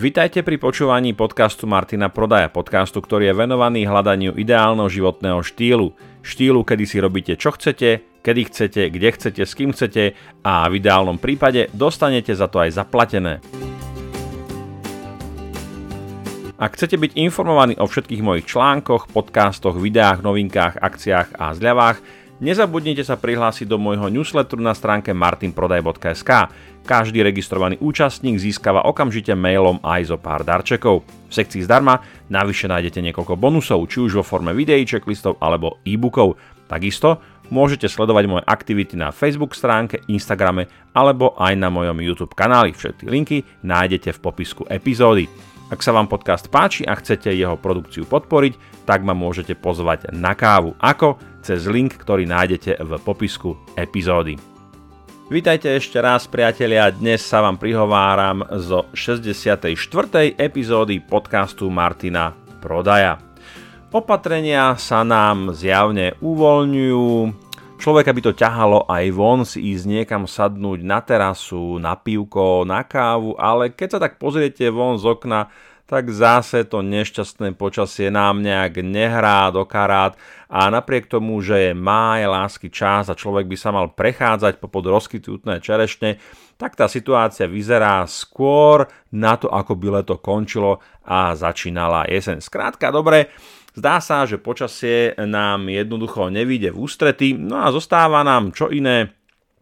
Vitajte pri počúvaní podcastu Martina Prodaja, podcastu, ktorý je venovaný hľadaniu ideálneho životného štýlu. Štýlu, kedy si robíte čo chcete, kedy chcete, kde chcete, s kým chcete a v ideálnom prípade dostanete za to aj zaplatené. Ak chcete byť informovaní o všetkých mojich článkoch, podcastoch, videách, novinkách, akciách a zľavách, nezabudnite sa prihlásiť do môjho newsletteru na stránke martinprodaj.sk každý registrovaný účastník získava okamžite mailom aj zo pár darčekov. V sekcii zdarma navyše nájdete niekoľko bonusov, či už vo forme videí, checklistov alebo e-bookov. Takisto môžete sledovať moje aktivity na Facebook stránke, Instagrame alebo aj na mojom YouTube kanáli. Všetky linky nájdete v popisku epizódy. Ak sa vám podcast páči a chcete jeho produkciu podporiť, tak ma môžete pozvať na kávu. Ako? Cez link, ktorý nájdete v popisku epizódy. Vítajte ešte raz priatelia, dnes sa vám prihováram zo 64. epizódy podcastu Martina Prodaja. Opatrenia sa nám zjavne uvoľňujú, človeka by to ťahalo aj von si ísť niekam sadnúť na terasu, na pivko, na kávu, ale keď sa tak pozriete von z okna, tak zase to nešťastné počasie nám nejak nehrá do karát a napriek tomu, že je máj, lásky čas a človek by sa mal prechádzať popod rozkytútne čerešne, tak tá situácia vyzerá skôr na to, ako by leto končilo a začínala jeseň. Skrátka, dobre, zdá sa, že počasie nám jednoducho nevíde v ústrety, no a zostáva nám čo iné,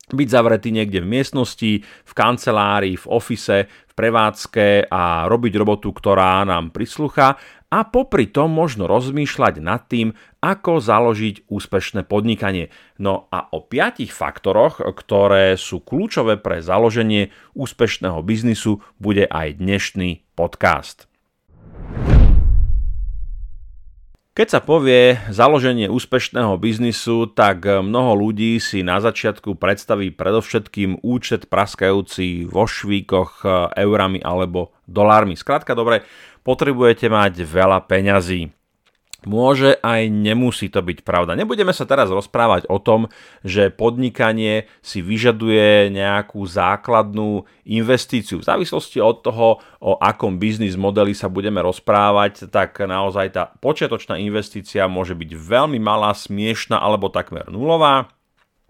byť zavretý niekde v miestnosti, v kancelárii, v ofise, v prevádzke a robiť robotu, ktorá nám prislucha a popri tom možno rozmýšľať nad tým, ako založiť úspešné podnikanie. No a o piatich faktoroch, ktoré sú kľúčové pre založenie úspešného biznisu, bude aj dnešný podcast. Keď sa povie založenie úspešného biznisu, tak mnoho ľudí si na začiatku predstaví predovšetkým účet praskajúci vo švíkoch eurami alebo dolármi. Skrátka dobre, potrebujete mať veľa peňazí. Môže aj nemusí to byť pravda. Nebudeme sa teraz rozprávať o tom, že podnikanie si vyžaduje nejakú základnú investíciu. V závislosti od toho, o akom biznis modeli sa budeme rozprávať, tak naozaj tá počiatočná investícia môže byť veľmi malá, smiešná alebo takmer nulová.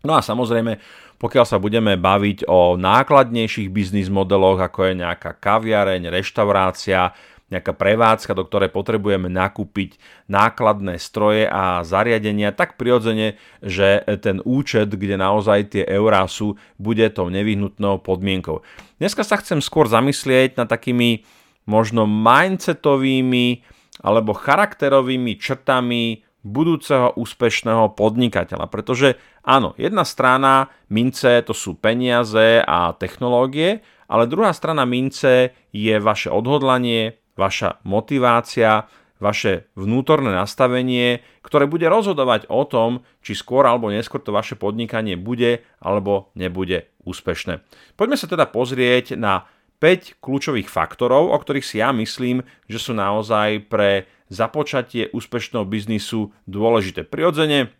No a samozrejme, pokiaľ sa budeme baviť o nákladnejších biznis modeloch, ako je nejaká kaviareň, reštaurácia, nejaká prevádzka, do ktorej potrebujeme nakúpiť nákladné stroje a zariadenia, tak prirodzene, že ten účet, kde naozaj tie eurá sú, bude tou nevyhnutnou podmienkou. Dneska sa chcem skôr zamyslieť nad takými možno mindsetovými alebo charakterovými črtami budúceho úspešného podnikateľa. Pretože áno, jedna strana mince to sú peniaze a technológie, ale druhá strana mince je vaše odhodlanie, vaša motivácia, vaše vnútorné nastavenie, ktoré bude rozhodovať o tom, či skôr alebo neskôr to vaše podnikanie bude alebo nebude úspešné. Poďme sa teda pozrieť na 5 kľúčových faktorov, o ktorých si ja myslím, že sú naozaj pre započatie úspešného biznisu dôležité. Prirodzene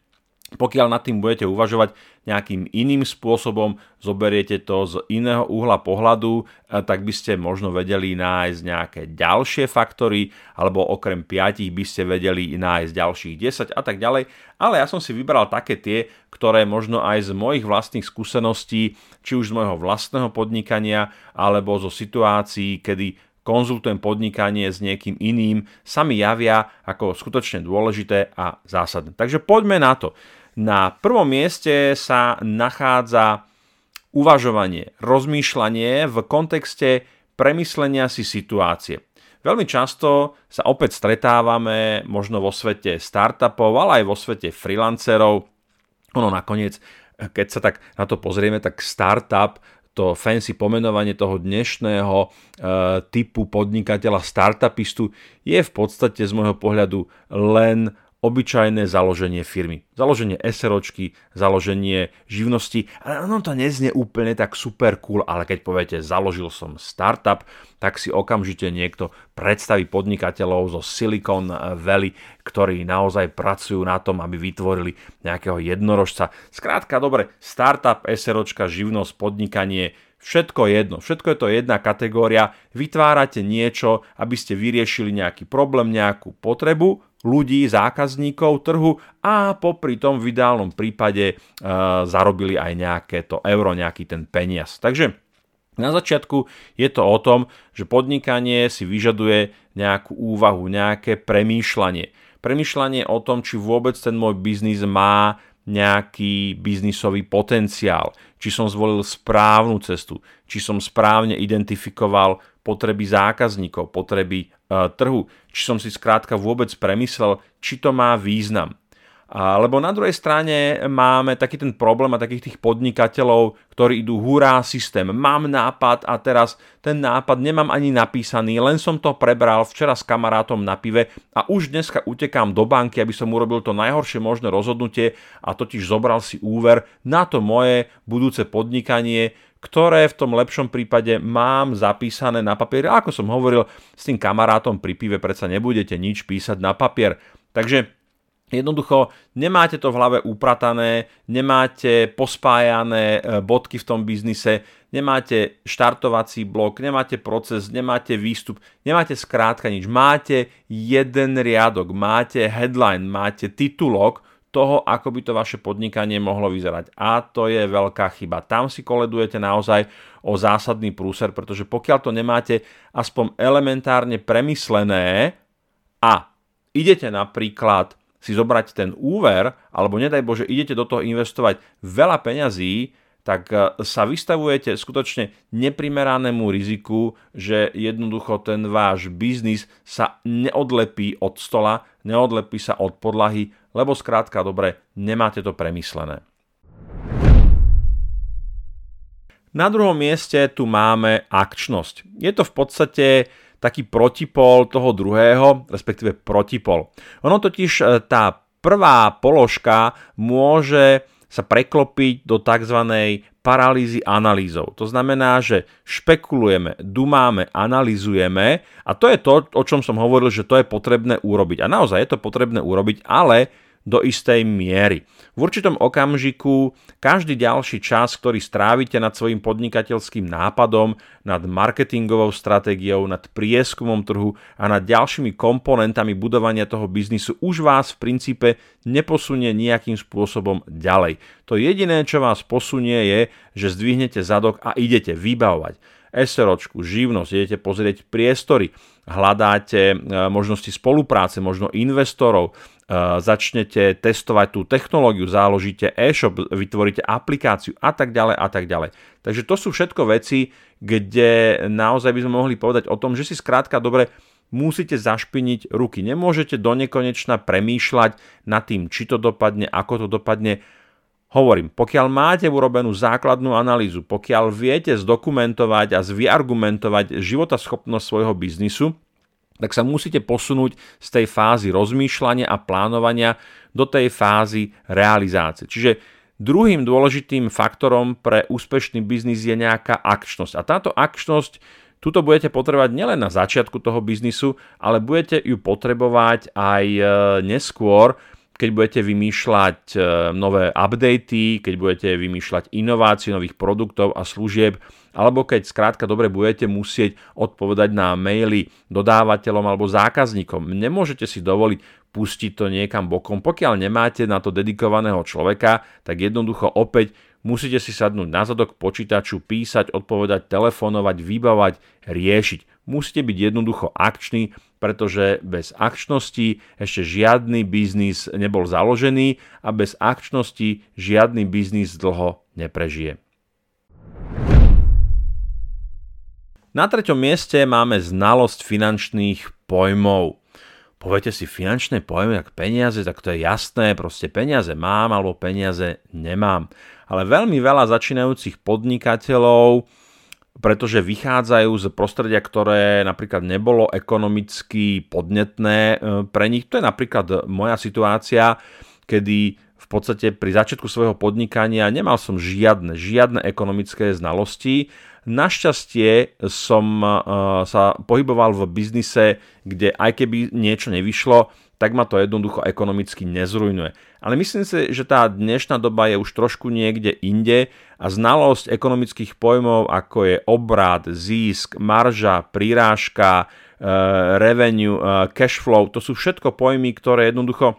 pokiaľ nad tým budete uvažovať nejakým iným spôsobom, zoberiete to z iného uhla pohľadu, eh, tak by ste možno vedeli nájsť nejaké ďalšie faktory, alebo okrem 5 by ste vedeli nájsť ďalších 10 a tak ďalej. Ale ja som si vybral také tie, ktoré možno aj z mojich vlastných skúseností, či už z môjho vlastného podnikania, alebo zo situácií, kedy konzultujem podnikanie s niekým iným, sa mi javia ako skutočne dôležité a zásadné. Takže poďme na to. Na prvom mieste sa nachádza uvažovanie, rozmýšľanie v kontexte premyslenia si situácie. Veľmi často sa opäť stretávame možno vo svete startupov, ale aj vo svete freelancerov. Ono nakoniec, keď sa tak na to pozrieme, tak startup to fancy pomenovanie toho dnešného e, typu podnikateľa, startupistu je v podstate z môjho pohľadu len obyčajné založenie firmy. Založenie SROčky, založenie živnosti. Ono to neznie úplne tak super cool, ale keď poviete založil som startup, tak si okamžite niekto predstaví podnikateľov zo Silicon Valley, ktorí naozaj pracujú na tom, aby vytvorili nejakého jednorožca. Skrátka, dobre, startup, SROčka, živnosť, podnikanie, všetko jedno. Všetko je to jedna kategória. Vytvárate niečo, aby ste vyriešili nejaký problém, nejakú potrebu ľudí, zákazníkov trhu a popri tom v ideálnom prípade e, zarobili aj nejaké to euro, nejaký ten peniaz. Takže na začiatku je to o tom, že podnikanie si vyžaduje nejakú úvahu, nejaké premýšľanie. Premýšľanie o tom, či vôbec ten môj biznis má nejaký biznisový potenciál, či som zvolil správnu cestu, či som správne identifikoval potreby zákazníkov, potreby e, trhu, či som si skrátka vôbec premyslel, či to má význam. Lebo na druhej strane máme taký ten problém a takých tých podnikateľov, ktorí idú hurá systém. Mám nápad a teraz ten nápad nemám ani napísaný, len som to prebral včera s kamarátom na pive a už dneska utekám do banky, aby som urobil to najhoršie možné rozhodnutie a totiž zobral si úver na to moje budúce podnikanie, ktoré v tom lepšom prípade mám zapísané na papier. A ako som hovoril, s tým kamarátom pri pive predsa nebudete nič písať na papier. Takže Jednoducho nemáte to v hlave upratané, nemáte pospájané e, bodky v tom biznise, nemáte štartovací blok, nemáte proces, nemáte výstup, nemáte skrátka nič. Máte jeden riadok, máte headline, máte titulok toho, ako by to vaše podnikanie mohlo vyzerať. A to je veľká chyba. Tam si koledujete naozaj o zásadný prúser, pretože pokiaľ to nemáte aspoň elementárne premyslené a idete napríklad si zobrať ten úver, alebo nedaj Bože, idete do toho investovať veľa peňazí, tak e, sa vystavujete skutočne neprimeranému riziku, že jednoducho ten váš biznis sa neodlepí od stola, neodlepí sa od podlahy, lebo skrátka dobre, nemáte to premyslené. Na druhom mieste tu máme akčnosť. Je to v podstate taký protipol toho druhého, respektíve protipol. Ono totiž e, tá prvá položka môže sa preklopiť do tzv. paralýzy analýzov. To znamená, že špekulujeme, dumáme, analizujeme a to je to, o čom som hovoril, že to je potrebné urobiť. A naozaj je to potrebné urobiť, ale do istej miery. V určitom okamžiku každý ďalší čas, ktorý strávite nad svojim podnikateľským nápadom, nad marketingovou stratégiou, nad prieskumom trhu a nad ďalšími komponentami budovania toho biznisu už vás v princípe neposunie nejakým spôsobom ďalej. To jediné, čo vás posunie je, že zdvihnete zadok a idete vybavovať SROčku, živnosť, idete pozrieť priestory, hľadáte e, možnosti spolupráce, možno investorov, začnete testovať tú technológiu, založíte e-shop, vytvoríte aplikáciu a tak ďalej a tak ďalej. Takže to sú všetko veci, kde naozaj by sme mohli povedať o tom, že si skrátka dobre musíte zašpiniť ruky. Nemôžete do nekonečna premýšľať nad tým, či to dopadne, ako to dopadne. Hovorím, pokiaľ máte urobenú základnú analýzu, pokiaľ viete zdokumentovať a zvyargumentovať životaschopnosť svojho biznisu, tak sa musíte posunúť z tej fázy rozmýšľania a plánovania do tej fázy realizácie. Čiže druhým dôležitým faktorom pre úspešný biznis je nejaká akčnosť. A táto akčnosť Tuto budete potrebovať nielen na začiatku toho biznisu, ale budete ju potrebovať aj e, neskôr, keď budete vymýšľať e, nové updaty, keď budete vymýšľať inovácie nových produktov a služieb, alebo keď skrátka dobre budete musieť odpovedať na maily dodávateľom alebo zákazníkom. Nemôžete si dovoliť pustiť to niekam bokom. Pokiaľ nemáte na to dedikovaného človeka, tak jednoducho opäť musíte si sadnúť na zadok počítaču, písať, odpovedať, telefonovať, vybavať, riešiť. Musíte byť jednoducho akční, pretože bez akčnosti ešte žiadny biznis nebol založený a bez akčnosti žiadny biznis dlho neprežije. Na treťom mieste máme znalosť finančných pojmov. Poviete si finančné pojmy, tak peniaze, tak to je jasné, proste peniaze mám alebo peniaze nemám. Ale veľmi veľa začínajúcich podnikateľov pretože vychádzajú z prostredia, ktoré napríklad nebolo ekonomicky podnetné e, pre nich. To je napríklad moja situácia, kedy v podstate pri začiatku svojho podnikania nemal som žiadne, žiadne ekonomické znalosti. Našťastie som e, sa pohyboval v biznise, kde aj keby niečo nevyšlo, tak ma to jednoducho ekonomicky nezrujnuje. Ale myslím si, že tá dnešná doba je už trošku niekde inde a znalosť ekonomických pojmov, ako je obrad, zisk, marža, prírážka, e, revenue, e, cash flow, to sú všetko pojmy, ktoré jednoducho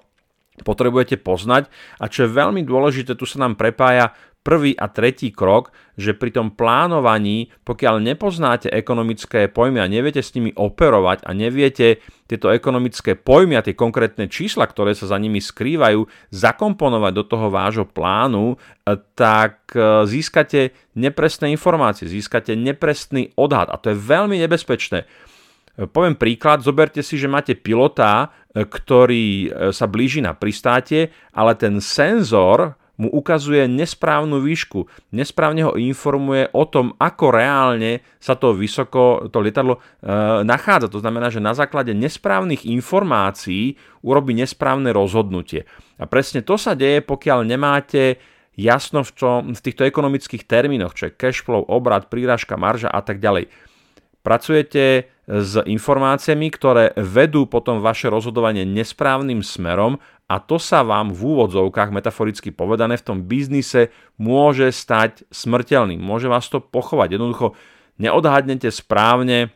potrebujete poznať a čo je veľmi dôležité, tu sa nám prepája prvý a tretí krok, že pri tom plánovaní, pokiaľ nepoznáte ekonomické pojmy a neviete s nimi operovať a neviete tieto ekonomické pojmy a tie konkrétne čísla, ktoré sa za nimi skrývajú, zakomponovať do toho vášho plánu, e, tak e, získate nepresné informácie, získate nepresný odhad a to je veľmi nebezpečné. E, poviem príklad, zoberte si, že máte pilota, ktorý sa blíži na pristátie, ale ten senzor, mu ukazuje nesprávnu výšku, nesprávne ho informuje o tom, ako reálne sa to vysoko, to lietadlo e, nachádza. To znamená, že na základe nesprávnych informácií urobí nesprávne rozhodnutie. A presne to sa deje, pokiaľ nemáte jasno v, čo, v týchto ekonomických termínoch, čo je cash flow, obrad, príražka, marža a tak ďalej. Pracujete s informáciami, ktoré vedú potom vaše rozhodovanie nesprávnym smerom a to sa vám v úvodzovkách, metaforicky povedané, v tom biznise môže stať smrteľným. Môže vás to pochovať. Jednoducho neodhadnete správne e,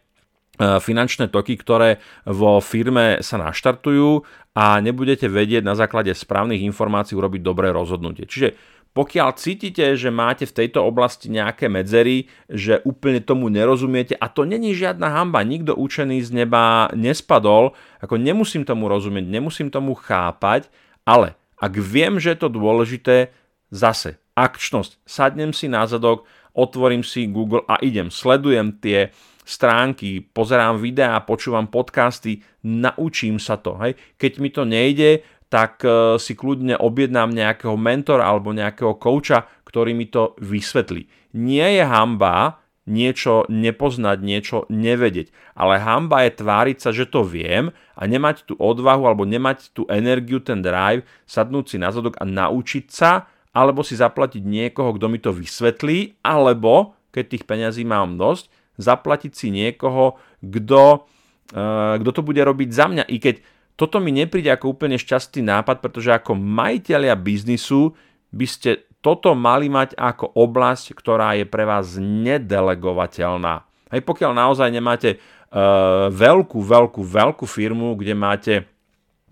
finančné toky, ktoré vo firme sa naštartujú a nebudete vedieť na základe správnych informácií urobiť dobré rozhodnutie. Čiže pokiaľ cítite, že máte v tejto oblasti nejaké medzery, že úplne tomu nerozumiete, a to není žiadna hamba, nikto učený z neba nespadol, ako nemusím tomu rozumieť, nemusím tomu chápať, ale ak viem, že je to dôležité, zase akčnosť. Sadnem si na zadok, otvorím si Google a idem, sledujem tie stránky, pozerám videá, počúvam podcasty, naučím sa to. Hej. Keď mi to nejde, tak e, si kľudne objednám nejakého mentora alebo nejakého kouča, ktorý mi to vysvetlí. Nie je hamba niečo nepoznať, niečo nevedieť, ale hamba je tváriť sa, že to viem a nemať tú odvahu alebo nemať tú energiu, ten drive, sadnúť si na zadok a naučiť sa, alebo si zaplatiť niekoho, kto mi to vysvetlí, alebo, keď tých peňazí mám dosť, zaplatiť si niekoho, kto, uh, kto to bude robiť za mňa. I keď toto mi nepríde ako úplne šťastný nápad, pretože ako majiteľia biznisu by ste toto mali mať ako oblasť, ktorá je pre vás nedelegovateľná. Aj pokiaľ naozaj nemáte uh, veľkú, veľkú, veľkú firmu, kde máte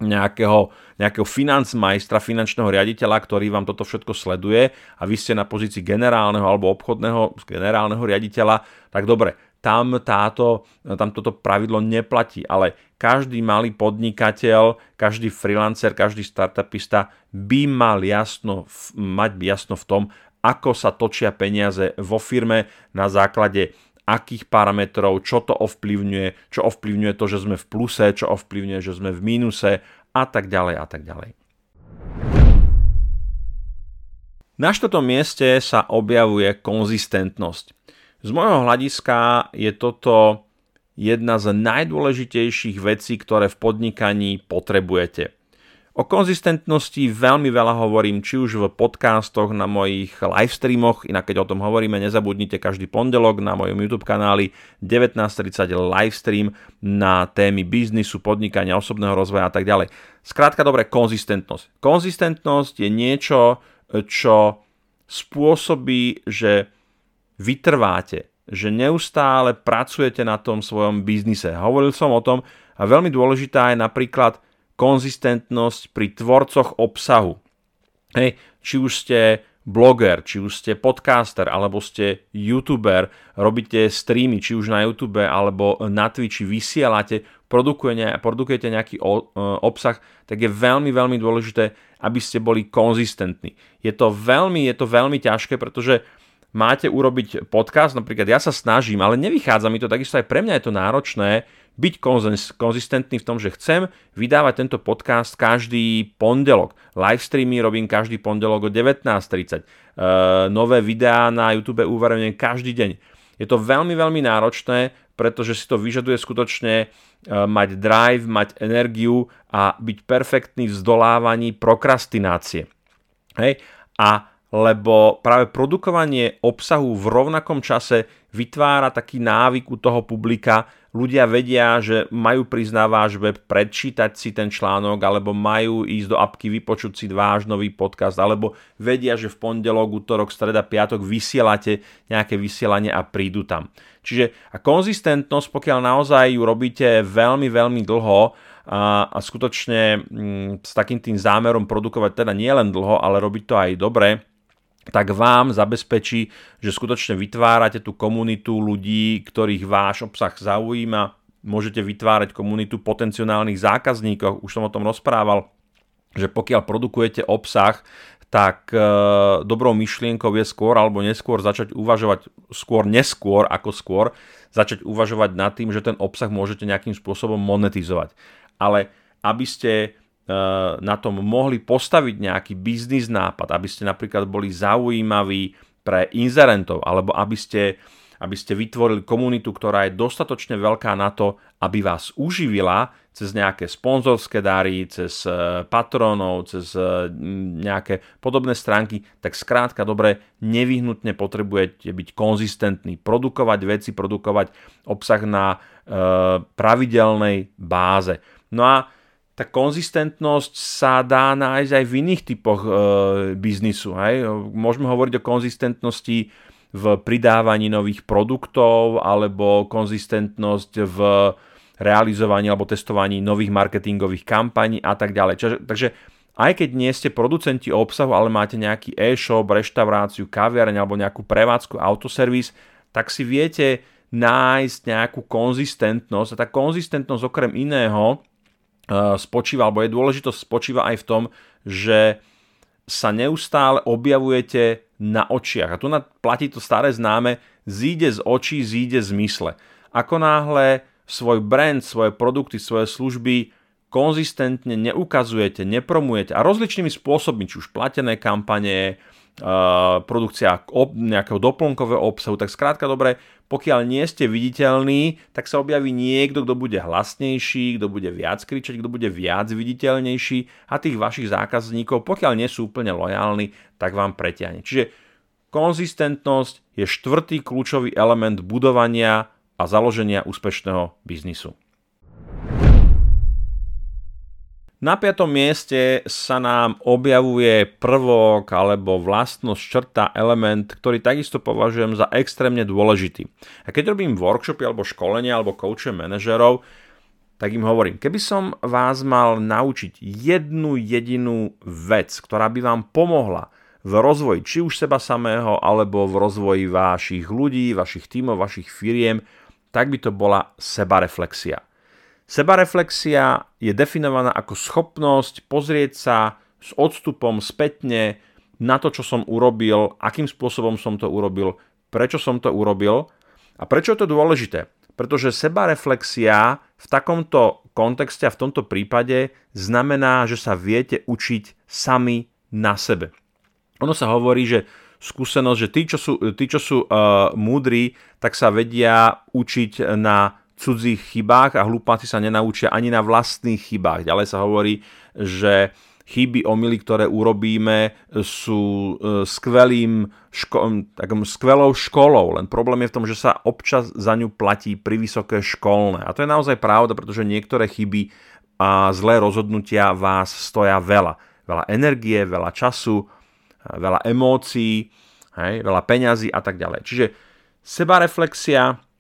nejakého, nejakého financmajstra, finančného riaditeľa, ktorý vám toto všetko sleduje a vy ste na pozícii generálneho alebo obchodného generálneho riaditeľa, tak dobre, tam, táto, tam toto pravidlo neplatí, ale každý malý podnikateľ, každý freelancer, každý startupista by mal jasno, mať jasno v tom, ako sa točia peniaze vo firme na základe akých parametrov, čo to ovplyvňuje, čo ovplyvňuje to, že sme v pluse, čo ovplyvňuje, že sme v mínuse a tak ďalej a tak ďalej. Na štvrtom mieste sa objavuje konzistentnosť. Z môjho hľadiska je toto jedna z najdôležitejších vecí, ktoré v podnikaní potrebujete. O konzistentnosti veľmi veľa hovorím, či už v podcastoch, na mojich livestreamoch, inak keď o tom hovoríme, nezabudnite každý pondelok na mojom YouTube kanáli 1930 livestream na témy biznisu, podnikania, osobného rozvoja a tak ďalej. Skrátka dobre, konzistentnosť. Konzistentnosť je niečo, čo spôsobí, že vytrváte, že neustále pracujete na tom svojom biznise. Hovoril som o tom a veľmi dôležitá je napríklad konzistentnosť pri tvorcoch obsahu. Hej, či už ste bloger, či už ste podcaster, alebo ste youtuber, robíte streamy, či už na YouTube alebo na Twitchi, vysielate, produkujete nejaký e, obsah, tak je veľmi, veľmi dôležité, aby ste boli konzistentní. Je to veľmi, je to veľmi ťažké, pretože máte urobiť podcast, napríklad ja sa snažím, ale nevychádza mi to, takisto aj pre mňa je to náročné byť konzistentný v tom, že chcem vydávať tento podcast každý pondelok. Livestreamy robím každý pondelok o 19.30. E, nové videá na YouTube uverejňujem každý deň. Je to veľmi, veľmi náročné, pretože si to vyžaduje skutočne e, mať drive, mať energiu a byť perfektný v zdolávaní prokrastinácie. Hej? A lebo práve produkovanie obsahu v rovnakom čase vytvára taký návyk u toho publika ľudia vedia, že majú prísť na váš web, prečítať si ten článok, alebo majú ísť do apky, vypočuť si váš nový podcast, alebo vedia, že v pondelok, útorok, streda, piatok vysielate nejaké vysielanie a prídu tam. Čiže a konzistentnosť, pokiaľ naozaj ju robíte veľmi, veľmi dlho a, a skutočne m, mm, s takým tým zámerom produkovať teda nie len dlho, ale robiť to aj dobre, tak vám zabezpečí, že skutočne vytvárate tú komunitu ľudí, ktorých váš obsah zaujíma. Môžete vytvárať komunitu potenciálnych zákazníkov, už som o tom rozprával, že pokiaľ produkujete obsah, tak e, dobrou myšlienkou je skôr alebo neskôr začať uvažovať, skôr neskôr ako skôr, začať uvažovať nad tým, že ten obsah môžete nejakým spôsobom monetizovať. Ale aby ste na tom mohli postaviť nejaký biznis nápad, aby ste napríklad boli zaujímaví pre inzerentov, alebo aby ste, aby ste vytvorili komunitu, ktorá je dostatočne veľká na to, aby vás uživila cez nejaké sponzorské dary, cez e, patronov, cez e, nejaké podobné stránky, tak skrátka dobre, nevyhnutne potrebujete byť konzistentní, produkovať veci, produkovať obsah na e, pravidelnej báze. No a tá konzistentnosť sa dá nájsť aj v iných typoch e, biznisu. Hej? Môžeme hovoriť o konzistentnosti v pridávaní nových produktov alebo konzistentnosť v realizovaní alebo testovaní nových marketingových kampaní a tak ďalej. Čiže, takže aj keď nie ste producenti obsahu, ale máte nejaký e-shop, reštauráciu, kaviareň alebo nejakú prevádzku, autoservis, tak si viete nájsť nejakú konzistentnosť. A tá konzistentnosť okrem iného spočíva, alebo je dôležitosť spočíva aj v tom, že sa neustále objavujete na očiach. A tu platí to staré známe, zíde z očí, zíde z mysle. Ako náhle svoj brand, svoje produkty, svoje služby konzistentne neukazujete, nepromujete a rozličnými spôsobmi, či už platené kampane, produkcia nejakého doplnkového obsahu, tak skrátka dobre, pokiaľ nie ste viditeľní, tak sa objaví niekto, kto bude hlasnejší, kto bude viac kričať, kto bude viac viditeľnejší a tých vašich zákazníkov, pokiaľ nie sú úplne lojálni, tak vám preťahne. Čiže konzistentnosť je štvrtý kľúčový element budovania a založenia úspešného biznisu. Na piatom mieste sa nám objavuje prvok alebo vlastnosť črta element, ktorý takisto považujem za extrémne dôležitý. A keď robím workshopy alebo školenia alebo koučujem manažerov, tak im hovorím, keby som vás mal naučiť jednu jedinú vec, ktorá by vám pomohla v rozvoji či už seba samého, alebo v rozvoji vašich ľudí, vašich tímov, vašich firiem, tak by to bola sebareflexia. Sebareflexia je definovaná ako schopnosť pozrieť sa s odstupom spätne na to, čo som urobil, akým spôsobom som to urobil, prečo som to urobil a prečo je to dôležité. Pretože sebareflexia v takomto kontexte a v tomto prípade znamená, že sa viete učiť sami na sebe. Ono sa hovorí, že skúsenosť, že tí, čo sú, tí, čo sú uh, múdri, tak sa vedia učiť na cudzích chybách a hlupáci sa nenaučia ani na vlastných chybách. Ďalej sa hovorí, že chyby, omily, ktoré urobíme, sú e, skvelým ško- takom, skvelou školou. Len problém je v tom, že sa občas za ňu platí pri vysoké školné. A to je naozaj pravda, pretože niektoré chyby a zlé rozhodnutia vás stoja veľa. Veľa energie, veľa času, veľa emócií, hej, veľa peňazí a tak ďalej. Čiže sebareflexia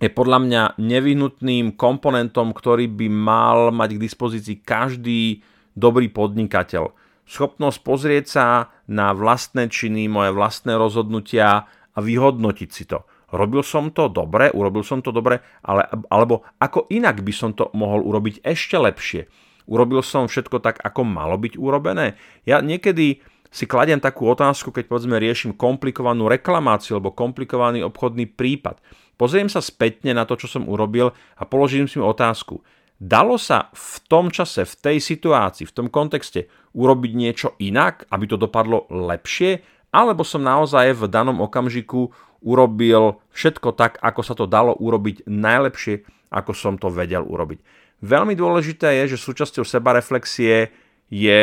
je podľa mňa nevyhnutným komponentom, ktorý by mal mať k dispozícii každý dobrý podnikateľ. Schopnosť pozrieť sa na vlastné činy, moje vlastné rozhodnutia a vyhodnotiť si to. Robil som to dobre, urobil som to dobre, ale, alebo ako inak by som to mohol urobiť ešte lepšie. Urobil som všetko tak, ako malo byť urobené. Ja niekedy si kladiem takú otázku, keď povedzme riešim komplikovanú reklamáciu alebo komplikovaný obchodný prípad. Pozriem sa spätne na to, čo som urobil a položím si otázku. Dalo sa v tom čase, v tej situácii, v tom kontexte urobiť niečo inak, aby to dopadlo lepšie, alebo som naozaj v danom okamžiku urobil všetko tak, ako sa to dalo urobiť najlepšie, ako som to vedel urobiť. Veľmi dôležité je, že súčasťou sebareflexie je,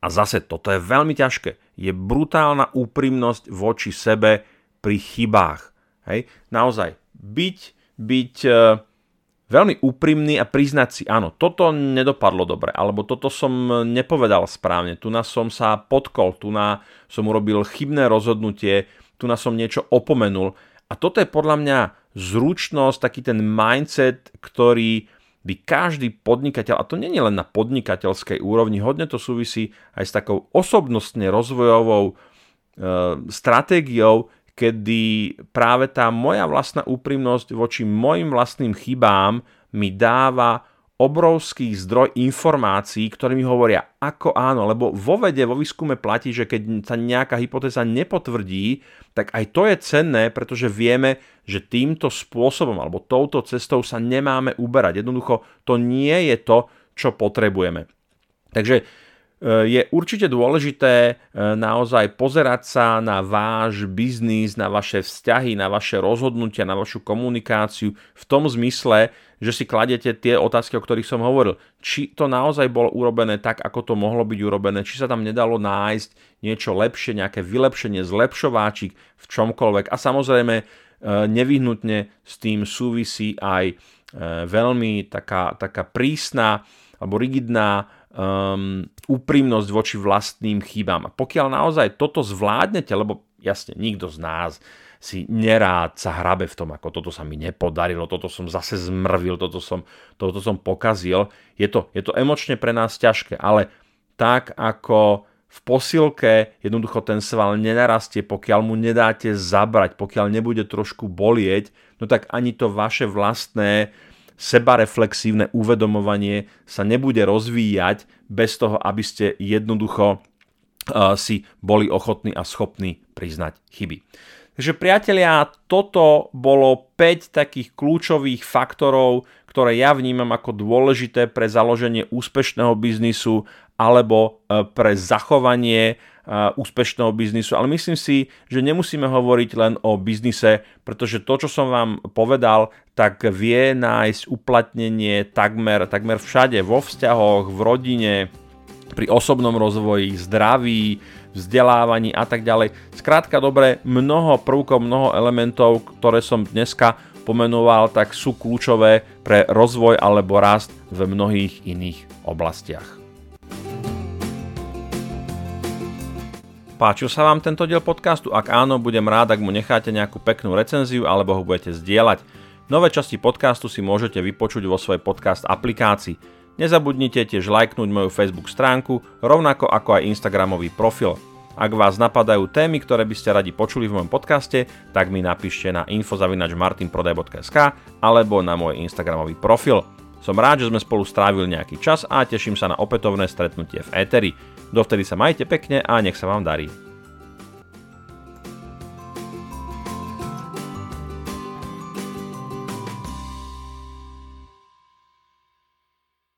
a zase toto je veľmi ťažké, je brutálna úprimnosť voči sebe pri chybách. Hej? Naozaj, byť, byť e, veľmi úprimný a priznať si, áno, toto nedopadlo dobre, alebo toto som nepovedal správne, tu na som sa potkol, tu na som urobil chybné rozhodnutie, tu na som niečo opomenul. A toto je podľa mňa zručnosť, taký ten mindset, ktorý by každý podnikateľ, a to nie je len na podnikateľskej úrovni, hodne to súvisí aj s takou osobnostne rozvojovou e, stratégiou, kedy práve tá moja vlastná úprimnosť voči mojim vlastným chybám mi dáva obrovský zdroj informácií, ktoré mi hovoria ako áno, lebo vo vede, vo výskume platí, že keď sa nejaká hypotéza nepotvrdí, tak aj to je cenné, pretože vieme, že týmto spôsobom alebo touto cestou sa nemáme uberať. Jednoducho to nie je to, čo potrebujeme. Takže je určite dôležité e, naozaj pozerať sa na váš biznis, na vaše vzťahy, na vaše rozhodnutia, na vašu komunikáciu v tom zmysle, že si kladete tie otázky, o ktorých som hovoril. Či to naozaj bolo urobené tak, ako to mohlo byť urobené, či sa tam nedalo nájsť niečo lepšie, nejaké vylepšenie, zlepšováčik v čomkoľvek. A samozrejme, e, nevyhnutne s tým súvisí aj e, veľmi taká, taká prísna alebo rigidná um, úprimnosť voči vlastným chybám. A pokiaľ naozaj toto zvládnete, lebo jasne, nikto z nás si nerád sa hrabe v tom, ako toto sa mi nepodarilo, toto som zase zmrvil, toto som, toto som pokazil. Je to, je to emočne pre nás ťažké, ale tak ako v posilke jednoducho ten sval nenarastie, pokiaľ mu nedáte zabrať, pokiaľ nebude trošku bolieť, no tak ani to vaše vlastné sebareflexívne uvedomovanie sa nebude rozvíjať bez toho, aby ste jednoducho uh, si boli ochotní a schopní priznať chyby. Takže priatelia, toto bolo 5 takých kľúčových faktorov, ktoré ja vnímam ako dôležité pre založenie úspešného biznisu alebo uh, pre zachovanie úspešného biznisu, ale myslím si, že nemusíme hovoriť len o biznise, pretože to, čo som vám povedal, tak vie nájsť uplatnenie takmer, takmer všade, vo vzťahoch, v rodine, pri osobnom rozvoji, zdraví, vzdelávaní a tak ďalej. Skrátka dobre, mnoho prvkov, mnoho elementov, ktoré som dneska pomenoval, tak sú kľúčové pre rozvoj alebo rast v mnohých iných oblastiach. Páčil sa vám tento diel podcastu? Ak áno, budem rád, ak mu necháte nejakú peknú recenziu alebo ho budete zdieľať. Nové časti podcastu si môžete vypočuť vo svojej podcast aplikácii. Nezabudnite tiež lajknúť moju Facebook stránku, rovnako ako aj Instagramový profil. Ak vás napadajú témy, ktoré by ste radi počuli v mojom podcaste, tak mi napíšte na info.martinprodaj.sk alebo na môj Instagramový profil. Som rád, že sme spolu strávili nejaký čas a teším sa na opätovné stretnutie v Eteri. Dovtedy sa majte pekne a nech sa vám darí.